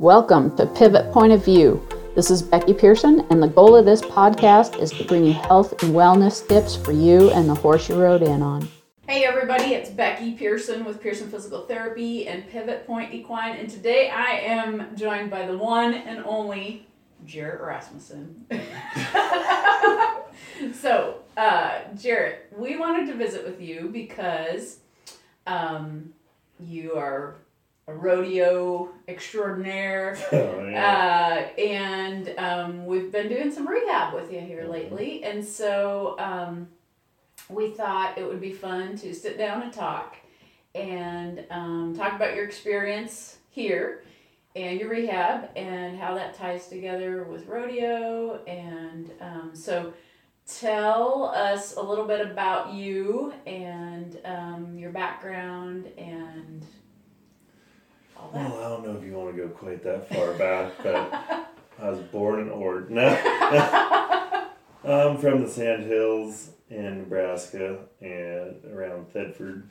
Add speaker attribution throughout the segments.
Speaker 1: Welcome to Pivot Point of View. This is Becky Pearson, and the goal of this podcast is to bring you health and wellness tips for you and the horse you rode in on.
Speaker 2: Hey everybody, it's Becky Pearson with Pearson Physical Therapy and Pivot Point Equine, and today I am joined by the one and only Jarrett Rasmussen. so, uh, Jarrett, we wanted to visit with you because um, you are a rodeo extraordinaire,
Speaker 3: Oh, yeah.
Speaker 2: uh, and um, we've been doing some rehab with you here
Speaker 3: Mhm.
Speaker 2: lately, and so um, we thought it would be fun to sit down and talk and um, talk about your experience here and your rehab and how that ties together with rodeo. And um, so, tell us a little bit about you and um, your background and all that.
Speaker 3: well, I don't know if you want to go quite that far back, but I was born in Ord. No. I'm from the Sand Hills in Nebraska and around Thedford.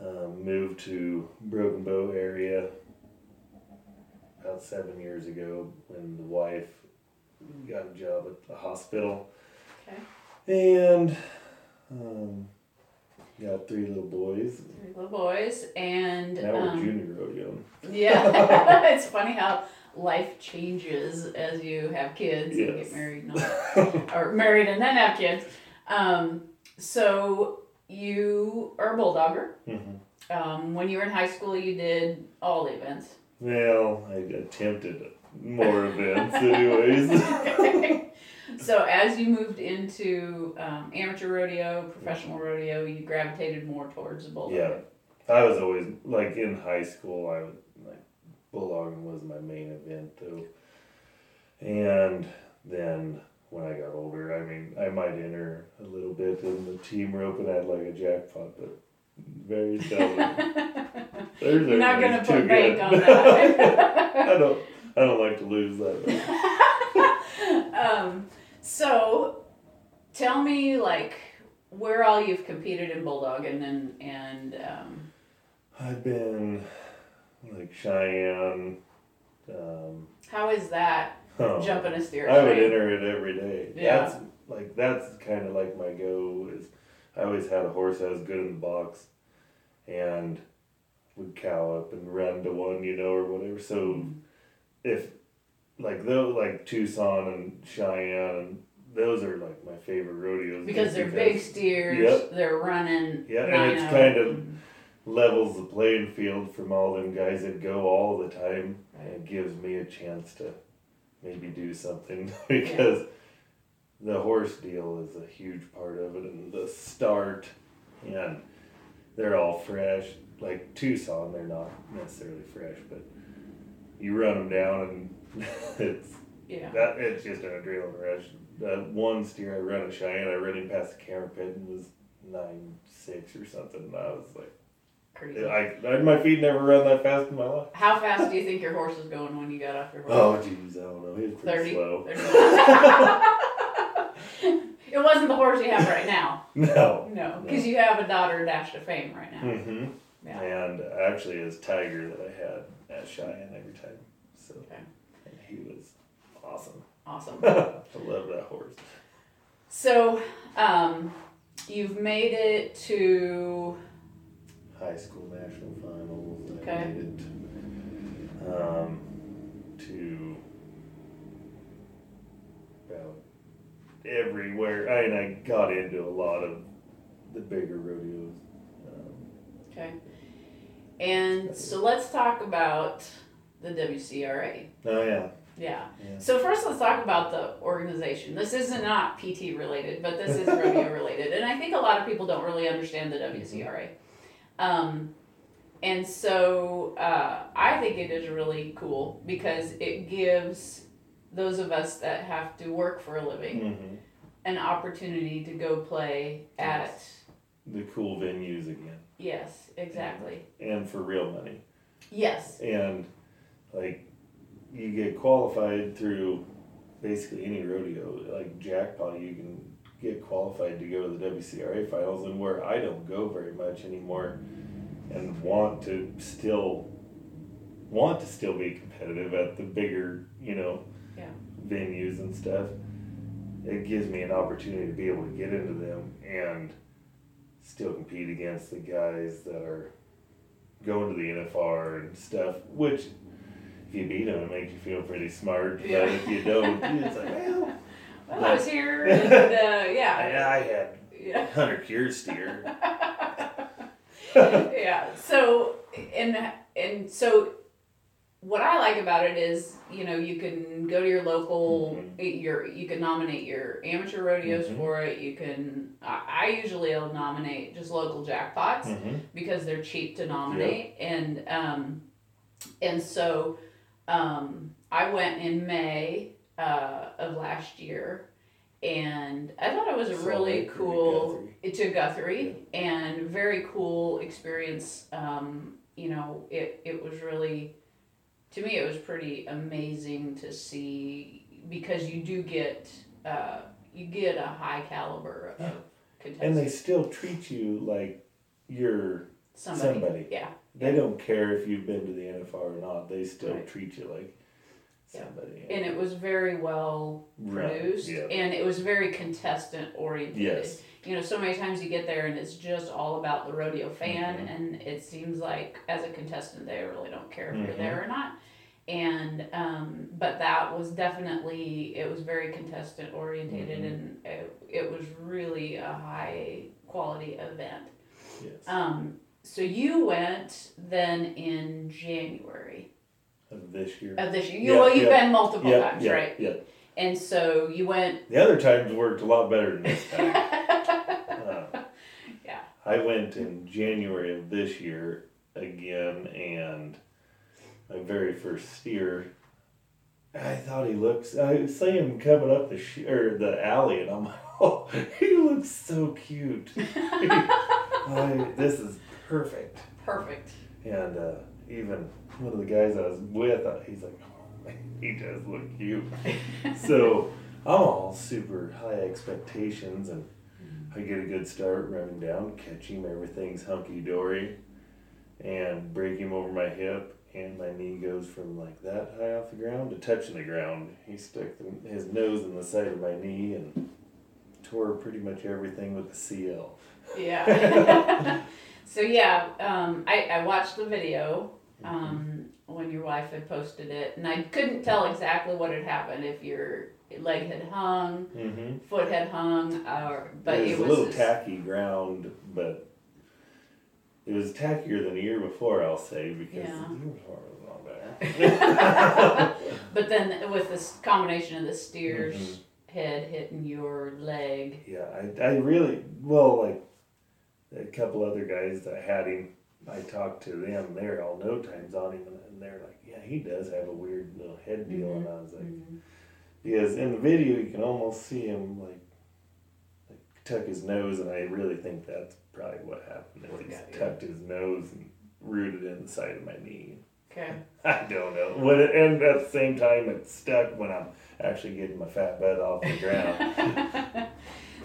Speaker 3: Um, moved to Broken Bow area about seven years ago when the wife got a job at the hospital.
Speaker 2: Okay.
Speaker 3: And um, got three little boys.
Speaker 2: Three little boys and
Speaker 3: Now we're
Speaker 2: um,
Speaker 3: junior rodeo.
Speaker 2: Yeah, it's funny how life changes as you have kids and get married, and or married and then have kids. Um, so you are a bulldogger.
Speaker 3: Mhm.
Speaker 2: Um, when you were in high school, you did all the events.
Speaker 3: Well, I attempted more events, anyways.
Speaker 2: so as you moved into um, amateur rodeo, professional rodeo, you gravitated more towards the bulldog.
Speaker 3: Yeah. I was always like in high school. I would like bulldogging was my main event though, and then when I got older, I mean, I might enter a little bit in the team rope and like a jackpot, but very seldom. There's
Speaker 2: You're not gonna put
Speaker 3: too
Speaker 2: bank on that.
Speaker 3: I don't. I don't like to lose that.
Speaker 2: um, so tell me like where all you've competed in bulldogging and then and um,
Speaker 3: I've been like Cheyenne. Um,
Speaker 2: how is that
Speaker 3: oh,
Speaker 2: jumping a steer
Speaker 3: I would enter it every day.
Speaker 2: Yeah.
Speaker 3: That's like that's kind of like my go is I always had a horse that was good in the box and would cow up and run to one, you know, or whatever. So
Speaker 2: Mm-hmm.
Speaker 3: if like those like Tucson and Cheyenne and those are like my favorite rodeos
Speaker 2: because they're big steers,
Speaker 3: Yep.
Speaker 2: they're running.
Speaker 3: Yeah, and it's
Speaker 2: oh.
Speaker 3: kind of- levels the playing field from all them guys that go all the time and it gives me a chance to maybe do something because the horse deal is a huge part of it and the start and they're all fresh like tucson they're not necessarily fresh but you run them down and it's
Speaker 2: yeah.
Speaker 3: that it's just an adrenaline rush that one steer i ran at cheyenne i ran him past the camera pit and was nine six or something and i was like
Speaker 2: Crazy.
Speaker 3: I, I my feet never run that fast in my life.
Speaker 2: How fast do you think your horse was going when you got off your horse?
Speaker 3: Oh jeez, I don't know. He was pretty
Speaker 2: 30?
Speaker 3: slow.
Speaker 2: 30. it wasn't the horse you have right now.
Speaker 3: No.
Speaker 2: No, because you have a daughter Dash Ta Fame right now.
Speaker 3: Mm-hmm.
Speaker 2: Yeah.
Speaker 3: And actually, his tiger that I had at Cheyenne every time. So
Speaker 2: Okay.
Speaker 3: And awesome.
Speaker 2: Awesome.
Speaker 3: I love that horse.
Speaker 2: So, um, you've made it to
Speaker 3: High school national finals. I
Speaker 2: Okay.
Speaker 3: made it um, to about everywhere. I mean, I got into a lot of the bigger rodeos. Um,
Speaker 2: okay, and so let's talk about the WCRA.
Speaker 3: oh yeah.
Speaker 2: Yeah.
Speaker 3: Yeah.
Speaker 2: So first, let's talk about the organization. This is not PT related, but this is rodeo related, and I think a lot of people don't really understand the WCRA. Um, and so uh, I think it is really cool because it gives those of us that have to work for a living
Speaker 3: hmm
Speaker 2: an opportunity to go play at.
Speaker 3: The cool venues again,
Speaker 2: Yes, exactly.
Speaker 3: and for real money.
Speaker 2: Yes.
Speaker 3: And like, you get qualified through basically any rodeo. Like jackpot, you can get qualified to go to the WCRA finals, and where I don't go very much anymore, and want to still want to still be competitive at the bigger, you know,
Speaker 2: Yeah.
Speaker 3: venues and stuff. It gives me an opportunity to be able to get into them and still compete against the guys that are going to the NFR and stuff. Which, you beat them, it makes you feel pretty smart.
Speaker 2: Yeah.
Speaker 3: But if you don't, it's like, well,
Speaker 2: Well, I was here, and uh, yeah,
Speaker 3: I, I had
Speaker 2: yeah.
Speaker 3: Hunter Cure steer.
Speaker 2: yeah. So and and so what I like about it is, you know, you can go to your local, your you can nominate your amateur rodeos
Speaker 3: Mhm.
Speaker 2: for it. You can. I, I usually will nominate just local jackpots
Speaker 3: hmm
Speaker 2: because they're cheap to nominate, and um, and so um, I went in May uh, of last year. And I thought it was a
Speaker 3: Salt
Speaker 2: really cool
Speaker 3: Guthrie?
Speaker 2: to Guthrie and very cool experience. Um, you know, it, it was really, to me, it was pretty amazing to see because you do get, uh, you get a high caliber of
Speaker 3: Yeah.
Speaker 2: contestants.
Speaker 3: And they still treat you like you're
Speaker 2: somebody,
Speaker 3: somebody.
Speaker 2: Yeah.
Speaker 3: They don't care if you've been to the NFR or not. They still
Speaker 2: Right.
Speaker 3: treat you like
Speaker 2: Yeah.
Speaker 3: somebody.
Speaker 2: And it was very well
Speaker 3: Right,
Speaker 2: produced
Speaker 3: yeah.
Speaker 2: and it was very contestant oriented.
Speaker 3: Yes.
Speaker 2: You know, so many times you get there and it's just all about the rodeo fan,
Speaker 3: Mhm.
Speaker 2: and it seems like as a contestant they really don't care if you're
Speaker 3: Mhm.
Speaker 2: there or not. And um, but that was definitely it was very contestant orientated,
Speaker 3: Mhm.
Speaker 2: and it, it was really a high quality event.
Speaker 3: yes.
Speaker 2: Um, so you went then in January
Speaker 3: of this year.
Speaker 2: of this year. You,
Speaker 3: Yeah,
Speaker 2: well, you've
Speaker 3: yeah.
Speaker 2: been multiple
Speaker 3: yeah,
Speaker 2: times, right?
Speaker 3: Yeah.
Speaker 2: And so you went.
Speaker 3: The other times worked a lot better than this time. Uh,
Speaker 2: Yeah.
Speaker 3: I went in January of this year again, and my very first steer. I thought he looks. I see him coming up the sh- or the alley, and I'm like, oh, he looks so cute. I, this is perfect.
Speaker 2: Perfect.
Speaker 3: And uh, even one of the guys I was with, uh, he's like, oh, man, he does look cute. so I'm all super high expectations, and I get a good start running down, catch him, everything's hunky dory, and break him over my hip. And my knee goes from like that high off the ground to touching the ground. He stuck the, his nose in the side of my knee and tore pretty much everything with the CL.
Speaker 2: Yeah. so yeah, um, I, I watched the video um, when your wife had posted it, and I couldn't tell exactly what had happened. If your leg had hung,
Speaker 3: Mm-hmm.
Speaker 2: foot had hung, or but
Speaker 3: it was,
Speaker 2: it
Speaker 3: a little
Speaker 2: this-
Speaker 3: tacky ground, but it was tackier than the year before, I'll say, because
Speaker 2: Yeah.
Speaker 3: the year before was not bad.
Speaker 2: But then with this combination of the steer's
Speaker 3: Mhm.
Speaker 2: head hitting your leg,
Speaker 3: yeah, I, I really, well, like a couple other guys that had him, I talked to them, they're all no times on him, and they're like, yeah, he does have a weird little head deal, and I was like,
Speaker 2: Mhm.
Speaker 3: because in the video you can almost see him like, like tuck his nose, and I really think that's probably what happened. is
Speaker 2: What
Speaker 3: He's
Speaker 2: got you.
Speaker 3: tucked his nose and rooted in the side of my knee.
Speaker 2: okay.
Speaker 3: I don't know. When it, and at the same time, it's stuck when I'm actually getting my fat butt off the ground.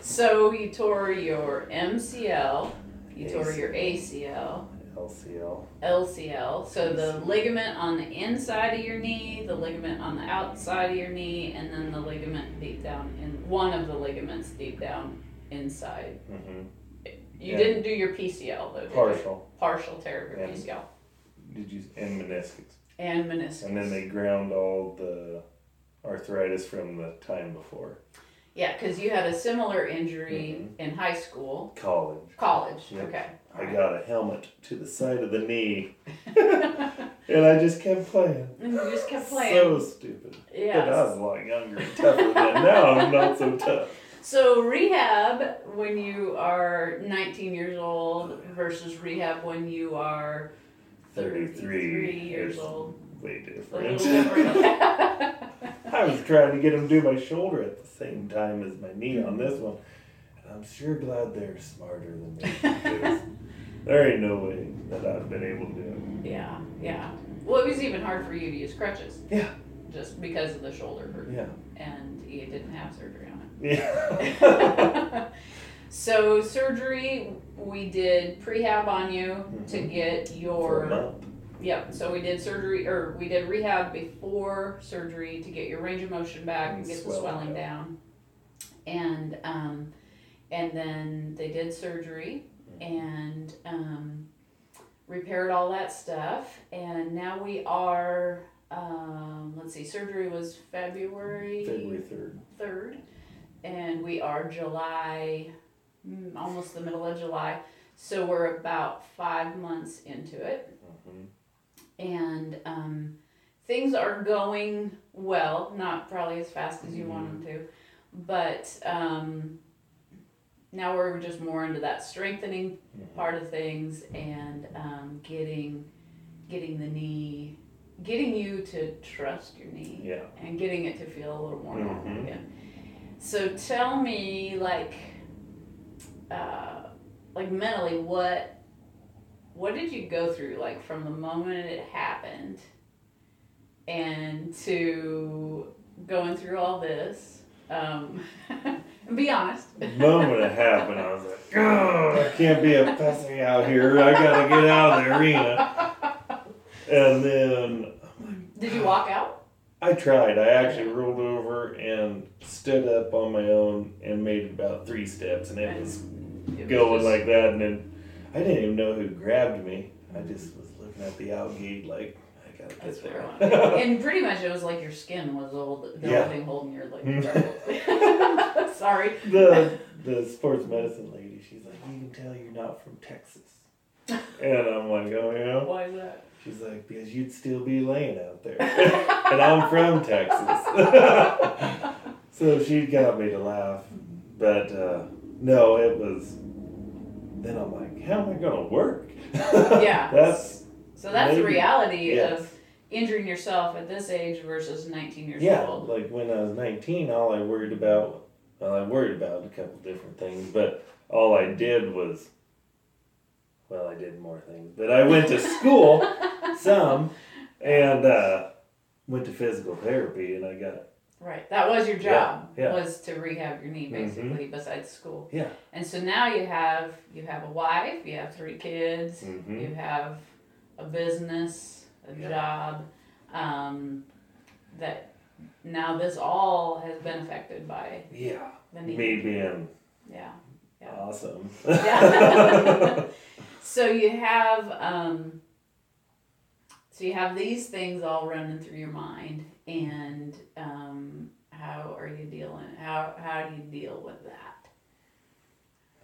Speaker 2: So you tore your MCL, you tore your
Speaker 3: ACL. LCL.
Speaker 2: LCL. So the ligament on the inside of your knee, the ligament on the outside of your knee, and then the ligament deep down in one of the ligaments deep down inside.
Speaker 3: Mm-hmm.
Speaker 2: You
Speaker 3: Yeah.
Speaker 2: didn't do your PCL though. Did You?
Speaker 3: Partial.
Speaker 2: Partial tear of your
Speaker 3: And-
Speaker 2: PCL
Speaker 3: Did you and meniscus?
Speaker 2: and meniscus.
Speaker 3: And then they ground all the arthritis from the time before
Speaker 2: yeah, because you had a similar injury mm-hmm. in high school,
Speaker 3: college.
Speaker 2: college.
Speaker 3: Yep.
Speaker 2: Okay.
Speaker 3: I got a helmet to the side of the knee, and I just kept playing.
Speaker 2: And you just kept playing.
Speaker 3: So stupid.
Speaker 2: yeah.
Speaker 3: But I was a lot younger and tougher then. Now I'm not so tough.
Speaker 2: So rehab when you are 19 years old versus rehab when you are
Speaker 3: 33
Speaker 2: 33 years old.
Speaker 3: Way different. I was trying to get him to do my shoulder at the same time as my knee on this one. And I'm sure glad they're smarter than me. because there ain't no way that I've been able to do
Speaker 2: yeah, yeah. Well, it was even hard for you to use crutches.
Speaker 3: Yeah.
Speaker 2: Just because of the shoulder hurt,
Speaker 3: it. Yeah.
Speaker 2: and you didn't have surgery on it. Yeah. so surgery, we did prehab on you to
Speaker 3: Mhm.
Speaker 2: get your Yep. So we did surgery, or we did rehab before surgery to get your range of motion back and
Speaker 3: And
Speaker 2: get the
Speaker 3: swelling
Speaker 2: down. And um, and then they did surgery and um, repaired all that stuff. And now we are. Um, let's see. Surgery was February
Speaker 3: February third.
Speaker 2: third, and we are July, mm, almost the middle of July. So we're about five months into it
Speaker 3: Mhm.
Speaker 2: And um, things are going well. Not probably as fast as you want them to, but um, now we're just more into that strengthening
Speaker 3: Mhm.
Speaker 2: part of things and um, getting getting the knee, getting you to trust your knee
Speaker 3: Yeah.
Speaker 2: and getting it to feel a little more normal
Speaker 3: Mhm.
Speaker 2: again. So tell me, like, uh, like mentally, what what did you go through, like from the moment it happened, and to going through all this? Um, be honest.
Speaker 3: The moment it happened, I was like, oh, I can't be a pussy out here. I gotta get out of the arena. And then
Speaker 2: Did you walk out?
Speaker 3: I tried. I actually rolled over and stood up on my own and made about three steps, and it was
Speaker 2: It was
Speaker 3: going
Speaker 2: just-
Speaker 3: like that. And then I didn't even know who grabbed me. I just was looking at the out gate like, I gotta
Speaker 2: That's
Speaker 3: get
Speaker 2: fair.
Speaker 3: there.
Speaker 2: and pretty much it was like your skin was all the
Speaker 3: Yeah.
Speaker 2: only thing holding your leg. Sorry.
Speaker 3: the the sports medicine lady, she's like, you can tell you're not from Texas. And I'm like, oh yeah.
Speaker 2: Why is that?
Speaker 3: She's like, because you'd still be laying out there. and I'm from Texas. so she got me to laugh. But uh, no, it was. Then I'm like, how am I going to work?
Speaker 2: Yeah.
Speaker 3: That's,
Speaker 2: So that's the reality
Speaker 3: Yes.
Speaker 2: of injuring yourself at this age versus 19 years
Speaker 3: yeah,
Speaker 2: old.
Speaker 3: Yeah, like when I was 19, all I worried about, well, I worried about a couple different things, but all I did was, well, I did more things. But I went to school, some, and uh, went to physical therapy, and I got
Speaker 2: Right. That was your job.
Speaker 3: Yeah, yeah.
Speaker 2: Was to rehab your knee basically besides school.
Speaker 3: Yeah.
Speaker 2: And so now you have you have a wife, you have three kids,
Speaker 3: hmm
Speaker 2: you have a business, a
Speaker 3: Yeah.
Speaker 2: job, um, that now this all has been affected by
Speaker 3: Yeah.
Speaker 2: the knee.
Speaker 3: Me being
Speaker 2: Yeah. Yeah.
Speaker 3: awesome.
Speaker 2: Yeah. so you have um, so you have these things all running through your mind, and um, how are you dealing? How how do you deal with that?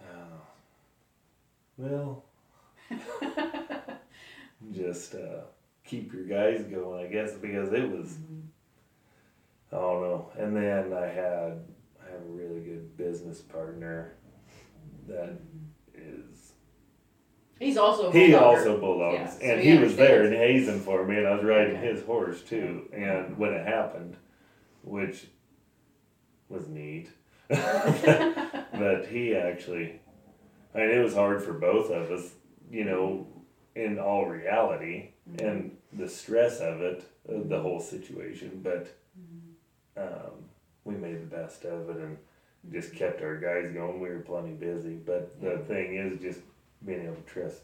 Speaker 3: Oh. Well, just uh, keep your guys going, I guess, because it was. I don't know. And then I had I have a really good business partner that is
Speaker 2: He's also
Speaker 3: he also bulldogs
Speaker 2: Yeah, so
Speaker 3: and
Speaker 2: he
Speaker 3: he was there in hazing for me and I was riding
Speaker 2: Okay.
Speaker 3: his horse too. And when it happened which was neat but he actually I mean it was hard for both of us you know in all reality
Speaker 2: Mm-hmm.
Speaker 3: and the stress of it of the whole situation. But um, we made the best of it and just kept our guys going. We were plenty busy. But the thing is just being able to trust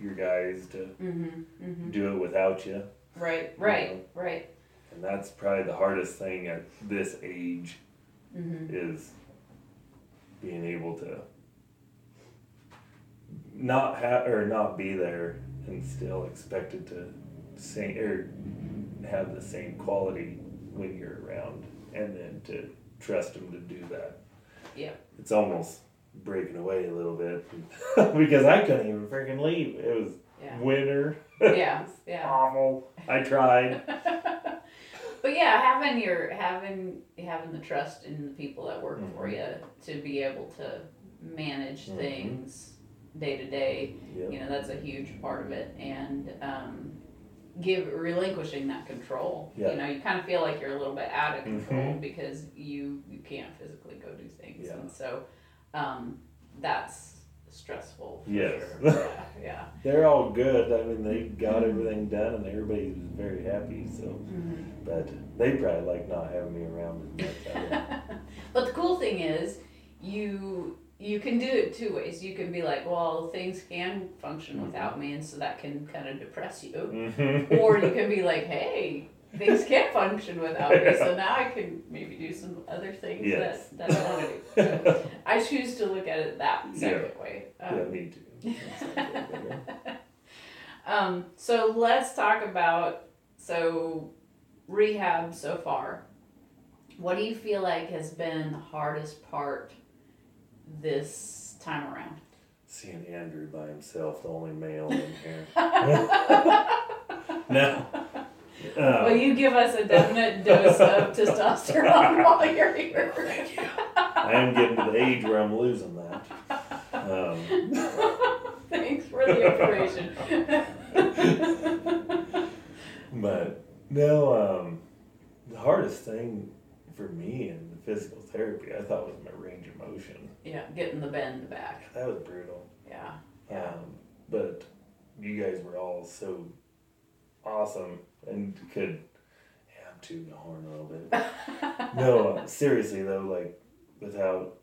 Speaker 3: your guys to
Speaker 2: Mm-hmm, mm-hmm.
Speaker 3: do it without you
Speaker 2: Right, right, right.
Speaker 3: and that's probably the hardest thing at this age
Speaker 2: Mm-hmm.
Speaker 3: is being able to not have or not be there and still expected to sing or have the same quality when you're around and then to trust them to do that
Speaker 2: Yeah.
Speaker 3: it's almost breaking away a little bit because i couldn't even freaking leave it was
Speaker 2: Yeah.
Speaker 3: winter
Speaker 2: Yeah, yeah.
Speaker 3: awful i tried
Speaker 2: But yeah, having your having having the trust in the people that work for
Speaker 3: Mhm.
Speaker 2: you to be able to manage
Speaker 3: Mhm.
Speaker 2: things day to day,
Speaker 3: yep.
Speaker 2: you know, that's a huge part of it. And um, give relinquishing that control.
Speaker 3: Yeah.
Speaker 2: You know, you kind of feel like you're a little bit out of control
Speaker 3: Mhm.
Speaker 2: because you you can't physically go do things,
Speaker 3: Yeah.
Speaker 2: and so um, that's stressful. For
Speaker 3: Yes.
Speaker 2: Sure. Yeah. Yeah.
Speaker 3: they're all good i mean they got everything done and everybody was very happy so
Speaker 2: Mhm.
Speaker 3: but they probably like not having me around as much
Speaker 2: but the cool thing is, you you can do it two ways. You can be like, well, things can function
Speaker 3: Mhm.
Speaker 2: without me, and so that can kind of depress you.
Speaker 3: Mm-hmm.
Speaker 2: or you can be like, hey, things can't function without me, so now I can maybe do some other things
Speaker 3: Yes.
Speaker 2: that, that I want to do. So I choose to look at it that
Speaker 3: Yeah.
Speaker 2: way. Um,
Speaker 3: yeah, me too.
Speaker 2: Um, so let's talk about so rehab so far. What do you feel like has been the hardest part this time around?
Speaker 3: Seeing Andrew by himself, the only male in here. no.
Speaker 2: Well,
Speaker 3: Um,
Speaker 2: you give us a definite dose of testosterone while you're here.
Speaker 3: Thank you. I am getting to the age where I'm losing that. Um,
Speaker 2: Thanks for the information.
Speaker 3: but no, um, the hardest thing for me in the physical therapy, I thought was my range of motion.
Speaker 2: yeah, getting the bend back.
Speaker 3: That was brutal.
Speaker 2: Yeah. Yeah.
Speaker 3: Um, but you guys were all so awesome and could. Yeah, I'm tooting the horn a little bit. no, uh, seriously though, like without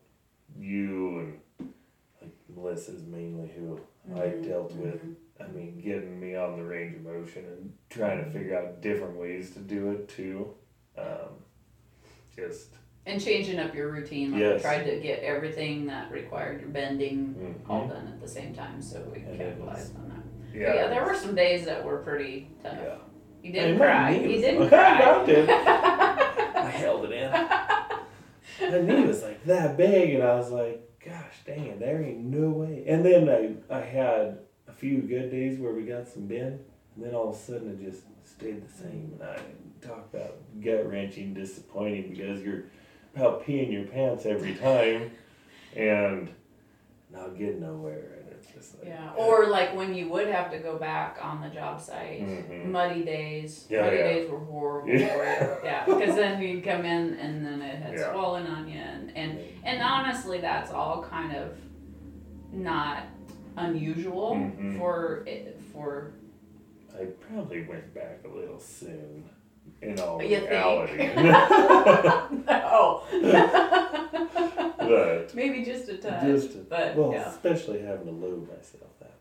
Speaker 3: you and like Melissa's mainly who I dealt with.
Speaker 2: Mhm.
Speaker 3: I mean, getting me on the range of motion and trying to figure out different ways to do it too. Um, just
Speaker 2: And changing up your routine. Like
Speaker 3: Yes.
Speaker 2: tried to get everything that required your bending
Speaker 3: mhm.
Speaker 2: all done at the same time, so we
Speaker 3: And it
Speaker 2: capitalized on that. But
Speaker 3: yeah,
Speaker 2: yeah, there were some days that were pretty tough.
Speaker 3: yeah.
Speaker 2: You didn't
Speaker 3: And
Speaker 2: cry. You didn't
Speaker 3: I
Speaker 2: cry.
Speaker 3: did. I held it in. My knee was like that big, and I was like, "Gosh dang there ain't no way." And then I I had a few good days where we got some bend, and then all of a sudden it just stayed the same. And I talk about gut wrenching, disappointing because you're about peeing your pants every time, and not getting nowhere. It's just like
Speaker 2: Yeah, or like when you would have to go back on the job site,
Speaker 3: Mhm.
Speaker 2: muddy days.
Speaker 3: Yeah,
Speaker 2: muddy
Speaker 3: yeah.
Speaker 2: days were horrible
Speaker 3: Yeah.
Speaker 2: Yeah, because then you'd come in and then it had
Speaker 3: Yeah.
Speaker 2: swollen on you, and, and and honestly, that's all kind of not unusual
Speaker 3: Mhm.
Speaker 2: for for
Speaker 3: I probably went back a little soon. In all
Speaker 2: You
Speaker 3: reality.
Speaker 2: no,
Speaker 3: but
Speaker 2: maybe just a touch,
Speaker 3: just a,
Speaker 2: but
Speaker 3: well,
Speaker 2: yeah,
Speaker 3: especially having to load myself that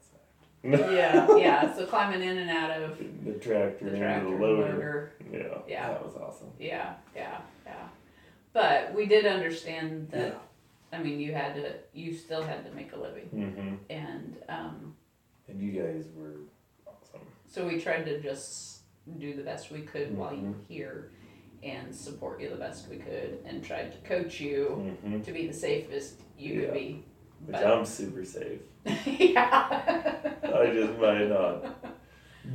Speaker 3: side.
Speaker 2: yeah, yeah. So climbing in and out of
Speaker 3: the tractor
Speaker 2: the tractor
Speaker 3: the loader.
Speaker 2: loader.
Speaker 3: Yeah,
Speaker 2: Yeah.
Speaker 3: that was awesome.
Speaker 2: Yeah, yeah, yeah. But we did understand that.
Speaker 3: Yeah.
Speaker 2: I mean, you had to. You still had to make a living,
Speaker 3: hmm
Speaker 2: and um,
Speaker 3: And you guys were awesome.
Speaker 2: so we tried to just do the best we could while you were
Speaker 3: Mhm.
Speaker 2: here, and support you the best we could, and tried to coach you
Speaker 3: hmm
Speaker 2: to be the safest you
Speaker 3: Yeah.
Speaker 2: could be.
Speaker 3: Which I'm super safe.
Speaker 2: yeah.
Speaker 3: I just might not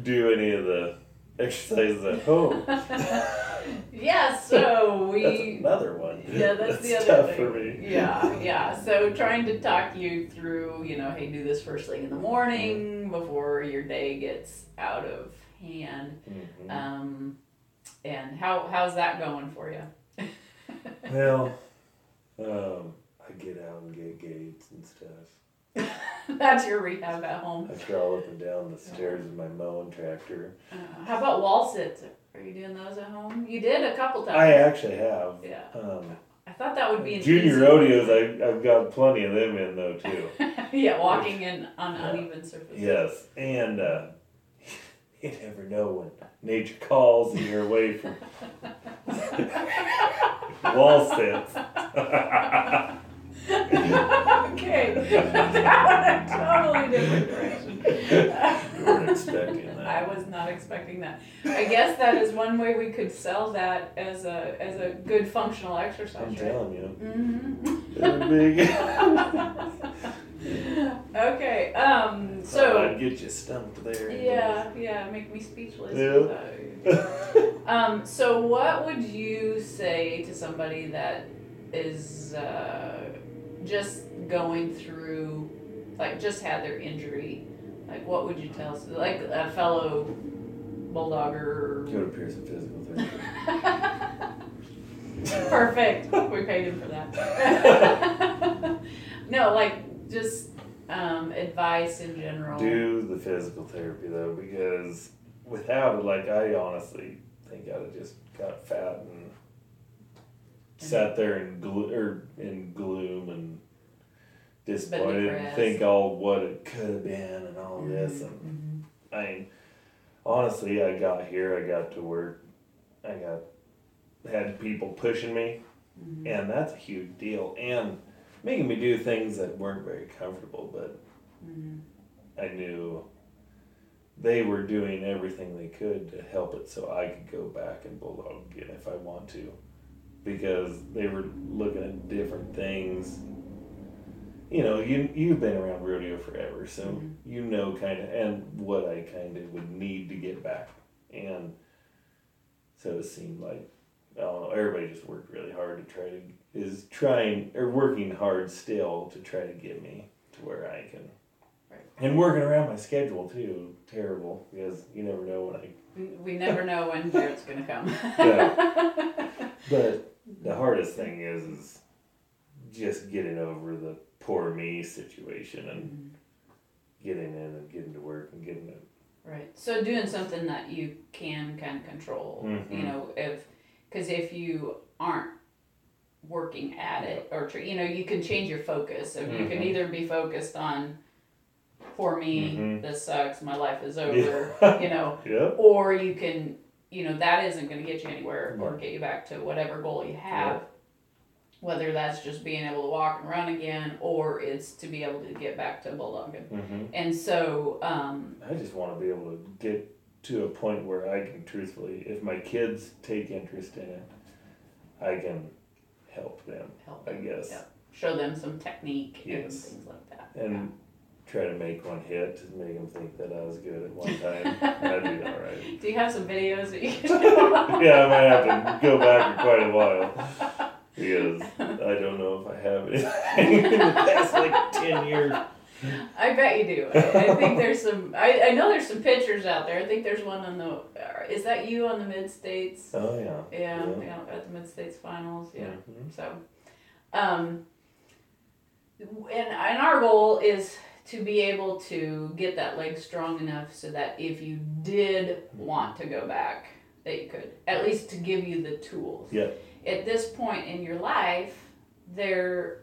Speaker 3: do any of the exercises at home.
Speaker 2: yeah. So we.
Speaker 3: That's another one.
Speaker 2: Yeah, that's, the other
Speaker 3: tough
Speaker 2: thing.
Speaker 3: for me.
Speaker 2: Yeah, yeah. So trying to talk you through, you know, hey, do this first thing in the morning before your day gets out of hand.
Speaker 3: Mhm.
Speaker 2: Um, and how how's that going for you?
Speaker 3: Well, um, I get out and get gates and stuff.
Speaker 2: That's your rehab at home.
Speaker 3: I crawl up and down the stairs with my mowing tractor.
Speaker 2: Uh, how about wall sits? Are you doing those at home? You did a couple times.
Speaker 3: I actually have.
Speaker 2: Yeah,
Speaker 3: Um,
Speaker 2: I thought that would be
Speaker 3: junior
Speaker 2: easy-
Speaker 3: rodeos, I, I've got plenty of them in though too.
Speaker 2: yeah, walking in on
Speaker 3: Yeah.
Speaker 2: uneven surfaces.
Speaker 3: Yes, and uh, you never know when nature calls and you're away from wall sits.
Speaker 2: okay, that went a totally different direction.
Speaker 3: You weren't expecting that.
Speaker 2: I was not expecting that. I guess that is one way we could sell that as a as a good functional exercise.
Speaker 3: I'm
Speaker 2: right?
Speaker 3: telling you,
Speaker 2: Mm-hmm.
Speaker 3: they're big.
Speaker 2: Okay. Um. So.
Speaker 3: I'd get you stumped there.
Speaker 2: Yeah. Yeah. Make me speechless.
Speaker 3: Yeah.
Speaker 2: Um. So, what would you say to somebody that is uh, just going through, like, just had their injury? Like, what would you tell, like, a fellow bulldogger?
Speaker 3: Go to Pearson Physical Therapy.
Speaker 2: Perfect. We paid him for that. no, like just um, advice in general.
Speaker 3: Do the physical therapy though, because without it, like I honestly think I'd have just got fat and sat there in glo- or in gloom and disappointed and think all what it could have been and all this and
Speaker 2: Mhm.
Speaker 3: I mean, honestly, I got here, I got to work, I got had people pushing me,
Speaker 2: Mhm.
Speaker 3: and that's a huge deal, and making me do things that weren't very comfortable, but
Speaker 2: Mhm.
Speaker 3: I knew they were doing everything they could to help it so I could go back and bulldog again if I want to, because they were looking at different things. You know, you you've been around rodeo forever, so
Speaker 2: Mhm.
Speaker 3: you know kind of and what I kind of would need to get back, and so it seemed like Everybody just worked really hard to try to is trying or working hard still to try to get me to where I can.
Speaker 2: Right.
Speaker 3: And working around my schedule too, terrible because you never know when I.
Speaker 2: We, never know when Jarrett's gonna come. yeah.
Speaker 3: But the hardest thing is is just getting over the poor me situation and
Speaker 2: Mhm.
Speaker 3: getting in and getting to work and getting it.
Speaker 2: Right. So doing something that you can kind of control,
Speaker 3: Mhm.
Speaker 2: you know, if because if you aren't working at it or you know you can change your focus. So you can
Speaker 3: Mhm.
Speaker 2: either be focused on for me,
Speaker 3: Mhm.
Speaker 2: this sucks, my life is over,
Speaker 3: Yeah.
Speaker 2: you know,
Speaker 3: Yep.
Speaker 2: or you can you know that isn't going to get you anywhere or get you back to whatever goal you have. Whether that's just being able to walk and run again, or it's to be able to get back to bulldogging.
Speaker 3: hmm
Speaker 2: And so, um,
Speaker 3: I just want to be able to get to a point where I can truthfully, if my kids take interest in it, I can help them,
Speaker 2: help
Speaker 3: I guess,
Speaker 2: yeah, show them some technique and
Speaker 3: Yes.
Speaker 2: things like that.
Speaker 3: and try to make one hit and make them think that I was good at one time. That'd be all right.
Speaker 2: Do you have some videos that you can?
Speaker 3: Yeah, I might have to go back for quite a while because I don't know if I have anything in the past like ten years.
Speaker 2: I bet you do. I, I think there's some. I, I know there's some pictures out there. I think there's one on the. uh, Is that you on the mid states?
Speaker 3: Oh yeah.
Speaker 2: Yeah,
Speaker 3: Yeah.
Speaker 2: yeah, at the mid states finals. Yeah.
Speaker 3: Mhm.
Speaker 2: So, um, and and our goal is to be able to get that leg strong enough so that if you did want to go back, that you could at least to give you the tools.
Speaker 3: Yeah.
Speaker 2: At this point in your life, there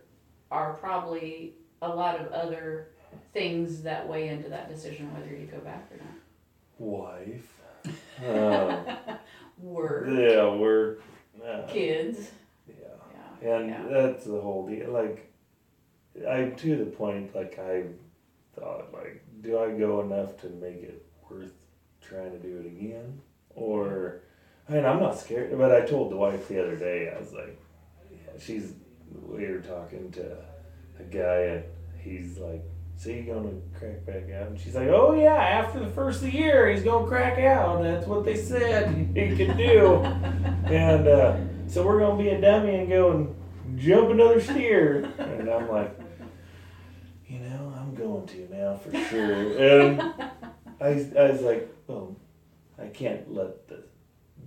Speaker 2: are probably a lot of other things that weigh into that decision whether you go back or not.
Speaker 3: Wife. Um,
Speaker 2: Work,
Speaker 3: yeah, we're. Uh,
Speaker 2: kids,
Speaker 3: yeah.
Speaker 2: yeah,
Speaker 3: And
Speaker 2: yeah.
Speaker 3: that's the whole deal. Like, I'm to the point, like, I thought, like, do I go enough to make it worth trying to do it again? Or, I mean, I'm not scared, but I told the wife the other day, I was like, yeah, she's, we were talking to a guy, and he's like, so you gonna crack back out? And she's like, oh yeah, after the first of the year, he's gonna crack out. That's what they said he could do. and, uh, so we're gonna be a dummy and go and jump another steer. And I'm like, you know, I'm going to now for sure. And I, I was like, well, I can't let the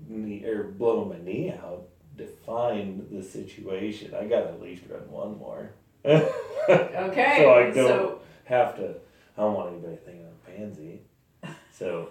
Speaker 3: knee or blowing my knee out define the situation. I got to at least run one more.
Speaker 2: Okay,
Speaker 3: So I don't
Speaker 2: so
Speaker 3: have to. I don't want anybody thinking I'm a pansy. So,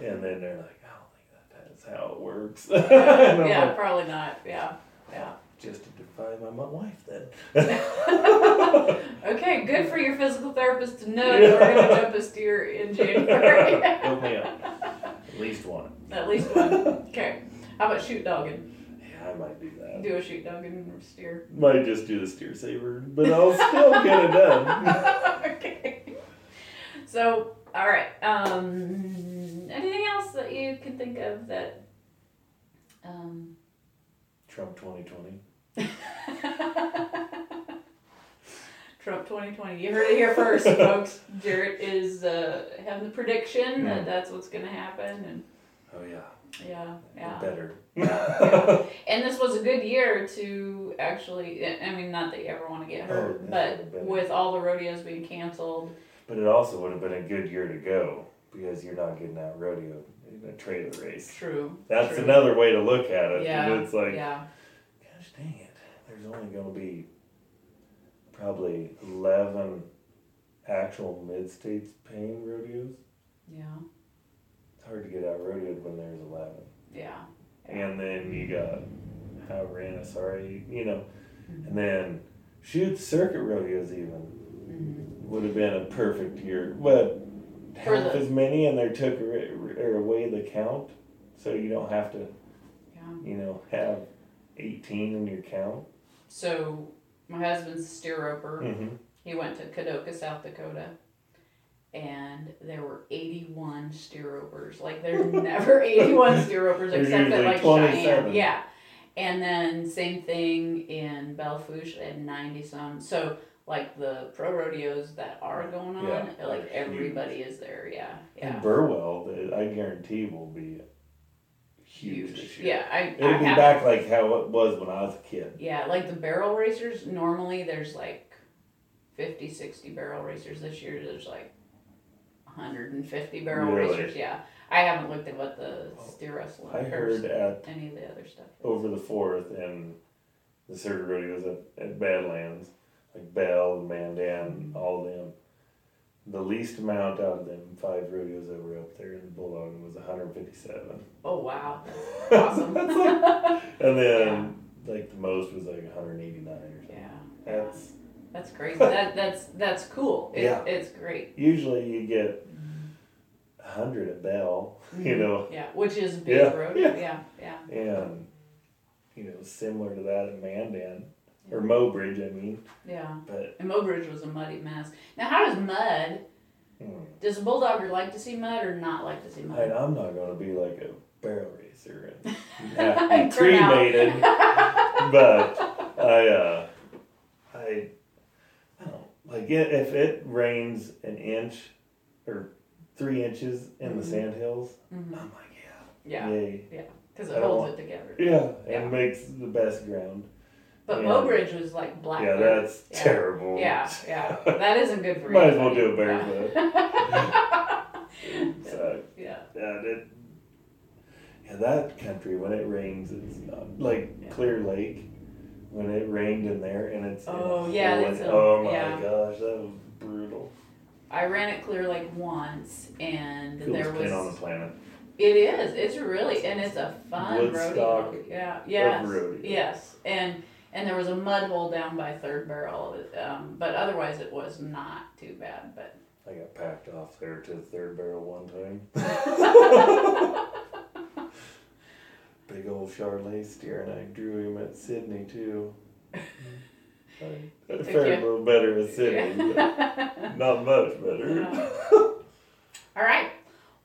Speaker 3: and then they're like, I don't think that that's how it works.
Speaker 2: Yeah,
Speaker 3: like,
Speaker 2: probably not. Yeah, yeah.
Speaker 3: just to defy my wife then.
Speaker 2: Okay, good for your physical therapist to know that we're gonna jump a steer in January.
Speaker 3: Help me out. At least one.
Speaker 2: At least one. Okay. How about chute dogging?
Speaker 3: Yeah, I might do that.
Speaker 2: Do a chute dogging or steer.
Speaker 3: Might just do the steer saver, but I'll still get it done.
Speaker 2: okay. So, all right. Um, anything else that you can think of that? Um,
Speaker 3: Trump 2020.
Speaker 2: Trump 2020. You heard it here first, folks. Jarrett is uh, having the prediction that that's what's going to happen, and
Speaker 3: Oh yeah.
Speaker 2: yeah, yeah.
Speaker 3: Better.
Speaker 2: yeah. And this was a good year to actually. I mean, not that you ever want to get
Speaker 3: Oh,
Speaker 2: hurt,
Speaker 3: that's
Speaker 2: but with all the rodeos being canceled,
Speaker 3: But it also would have been a good year to go because you're not getting that rodeo in a trailer race.
Speaker 2: true.
Speaker 3: That's
Speaker 2: true.
Speaker 3: another way to look at it.
Speaker 2: Yeah.
Speaker 3: And it's like,
Speaker 2: yeah.
Speaker 3: gosh dang it, there's only going to be probably 11 actual mid states paying rodeos.
Speaker 2: Yeah.
Speaker 3: Hard to get out rodeoed when there's 11.
Speaker 2: Yeah.
Speaker 3: And then you got how ran sorry, you know,
Speaker 2: Mhm.
Speaker 3: and then shoot circuit rodeos even would have been a perfect year, but
Speaker 2: For
Speaker 3: half
Speaker 2: the-
Speaker 3: as many, and they took or, away the count, so you don't have to,
Speaker 2: Yeah.
Speaker 3: you know, have eighteen in your count.
Speaker 2: So my husband's a steer roper.
Speaker 3: Mm-hmm.
Speaker 2: He went to Kadoka, South Dakota, and there were 81 steer ropers. Like there's never 81 steer ropers except at like
Speaker 3: 27.
Speaker 2: Cheyenne. Yeah. And then same thing in they had 90 some. So like the pro rodeos that are going on,
Speaker 3: Yeah,
Speaker 2: like everybody is there. Yeah.
Speaker 3: And Burwell, I guarantee, will be huge,
Speaker 2: Huge.
Speaker 3: this year.
Speaker 2: Yeah. I,
Speaker 3: It'll
Speaker 2: I
Speaker 3: be back like how it was when I was a kid.
Speaker 2: Yeah, like the barrel racers, normally there's like 50, 60 barrel racers. This year there's like 150 barrel
Speaker 3: Really?
Speaker 2: racers. Yeah. I haven't looked at what the oh, steer wrestling
Speaker 3: I heard at
Speaker 2: any of the other stuff. is.
Speaker 3: over the fourth and the circuit rodeos at, at Badlands, like Belle, Mandan, mm-hmm. all of them. The least amount out of them five rodeos that were up there in the Bulldog was 157.
Speaker 2: Oh, wow. awesome. That's awesome.
Speaker 3: And then like the most was like 189 or something.
Speaker 2: yeah.
Speaker 3: That's
Speaker 2: That's crazy. that, that's that's cool. It,
Speaker 3: Yeah.
Speaker 2: It's great.
Speaker 3: usually you get 100 at Belle, you know,
Speaker 2: Yeah, which is big
Speaker 3: Yeah.
Speaker 2: rodeo. Yeah, yeah.
Speaker 3: and you know similar to that at Mandan or Mobridge, I mean,
Speaker 2: Yeah.
Speaker 3: but
Speaker 2: And Mobridge was a muddy mess. Now, how does mud,
Speaker 3: hmm,
Speaker 2: does a bulldogger like to see mud or not like to see mud?
Speaker 3: and I'm not going to be like a barrel racer and have to be
Speaker 2: Turn
Speaker 3: cremated, but I, uh, I, I like it, if it rains an inch or three inches in the
Speaker 2: Mhm.
Speaker 3: sand hills.
Speaker 2: Mhm.
Speaker 3: I'm like,
Speaker 2: Yeah,
Speaker 3: yeah, yay,
Speaker 2: because it holds it together.
Speaker 3: yeah,
Speaker 2: Yeah.
Speaker 3: and makes the best ground.
Speaker 2: But
Speaker 3: Yeah.
Speaker 2: Mobridge was like black.
Speaker 3: yeah,
Speaker 2: dirt.
Speaker 3: that's
Speaker 2: Yeah.
Speaker 3: terrible.
Speaker 2: Yeah, yeah. That isn't good for you.
Speaker 3: Might as well do a
Speaker 2: Yeah.
Speaker 3: So,
Speaker 2: yeah.
Speaker 3: yeah, it, yeah, that country when it rains, it's not like
Speaker 2: Yeah.
Speaker 3: Clear Lake. When it rained in there and it's
Speaker 2: Oh, yeah,
Speaker 3: hole
Speaker 2: that's
Speaker 3: and-
Speaker 2: a-
Speaker 3: oh my
Speaker 2: yeah.
Speaker 3: gosh, that was brutal.
Speaker 2: I ran it Clear Lake once, and
Speaker 3: Coolest
Speaker 2: there
Speaker 3: pin on the
Speaker 2: was.
Speaker 3: planet.
Speaker 2: It is. It's really, and it's a fun
Speaker 3: Woodstock
Speaker 2: rodeo. Yeah. Yes.
Speaker 3: rodeo.
Speaker 2: Yes. And and there was a mud hole down by Third Barrel, um, but otherwise it was not too bad. But
Speaker 3: I got packed off there to third barrel one time. Big old Charolais steer, and I drew him at Sidney too. I, I fared a little better at Sidney, but not much better.
Speaker 2: All right.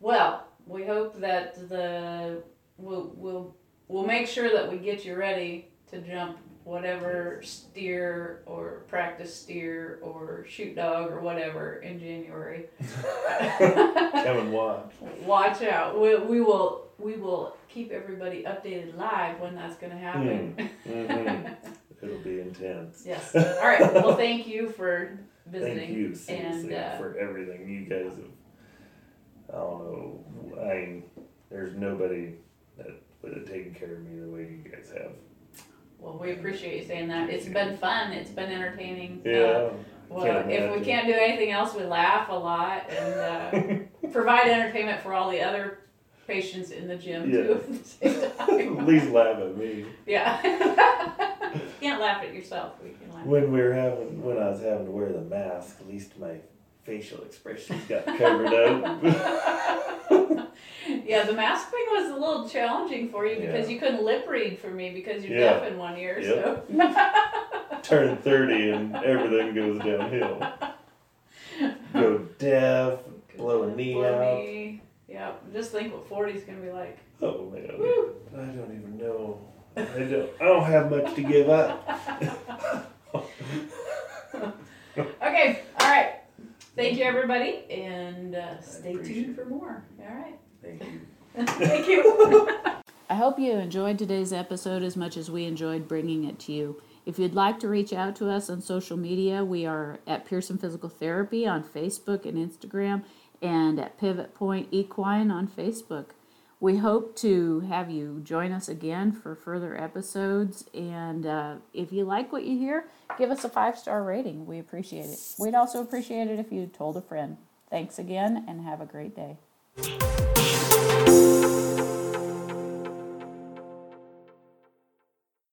Speaker 2: Well, we hope that the we'll we'll we'll make sure that we get you ready to jump whatever steer or practice steer or chute dog or whatever in January.
Speaker 3: Come and watch.
Speaker 2: Watch out. We, we will we will keep everybody updated live when that's going to happen.
Speaker 3: hmm It'll be intense.
Speaker 2: yes. All right. Well, thank you for visiting.
Speaker 3: Thank you
Speaker 2: and, uh,
Speaker 3: for everything you guys have. I don't know. I mean, there's nobody that would have taken care of me the way you guys have.
Speaker 2: Well, we appreciate you saying that. It's been fun. It's been entertaining. Uh,
Speaker 3: Yeah.
Speaker 2: Well, if we can't do anything else, we laugh a lot and uh, provide entertainment for all the other patients in the gym too. At the same
Speaker 3: At
Speaker 2: time.
Speaker 3: least laugh at me.
Speaker 2: yeah. can't laugh at yourself. We can laugh.
Speaker 3: When we were having, when I was having to wear the mask, at least my facial expressions got covered up.
Speaker 2: yeah, the mask thing was a little challenging for you because
Speaker 3: Yeah.
Speaker 2: you couldn't lip read for me because you're
Speaker 3: Yeah.
Speaker 2: deaf in one ear.
Speaker 3: Yep.
Speaker 2: So
Speaker 3: Turn 30 and everything goes downhill. Go deaf, blow a knee
Speaker 2: Blow
Speaker 3: out.
Speaker 2: knee. Yeah, just think what 40 is going to be like.
Speaker 3: Oh man,
Speaker 2: Woo.
Speaker 3: I don't even know. I don't. I don't have much to give up.
Speaker 2: Okay, all right. Thank you, everybody, and uh, stay tuned for more. All right.
Speaker 3: Thank you.
Speaker 2: Thank you.
Speaker 1: I hope you enjoyed today's episode as much as we enjoyed bringing it to you. If you'd like to reach out to us on social media, we are at Pearson Physical Therapy on Facebook and Instagram, and at Pivot Point Equine on Facebook. We hope to have you join us again for further episodes. And uh, if you like what you hear, give us a five star rating. We appreciate it. We'd also appreciate it if you told a friend. Thanks again, and have a great day.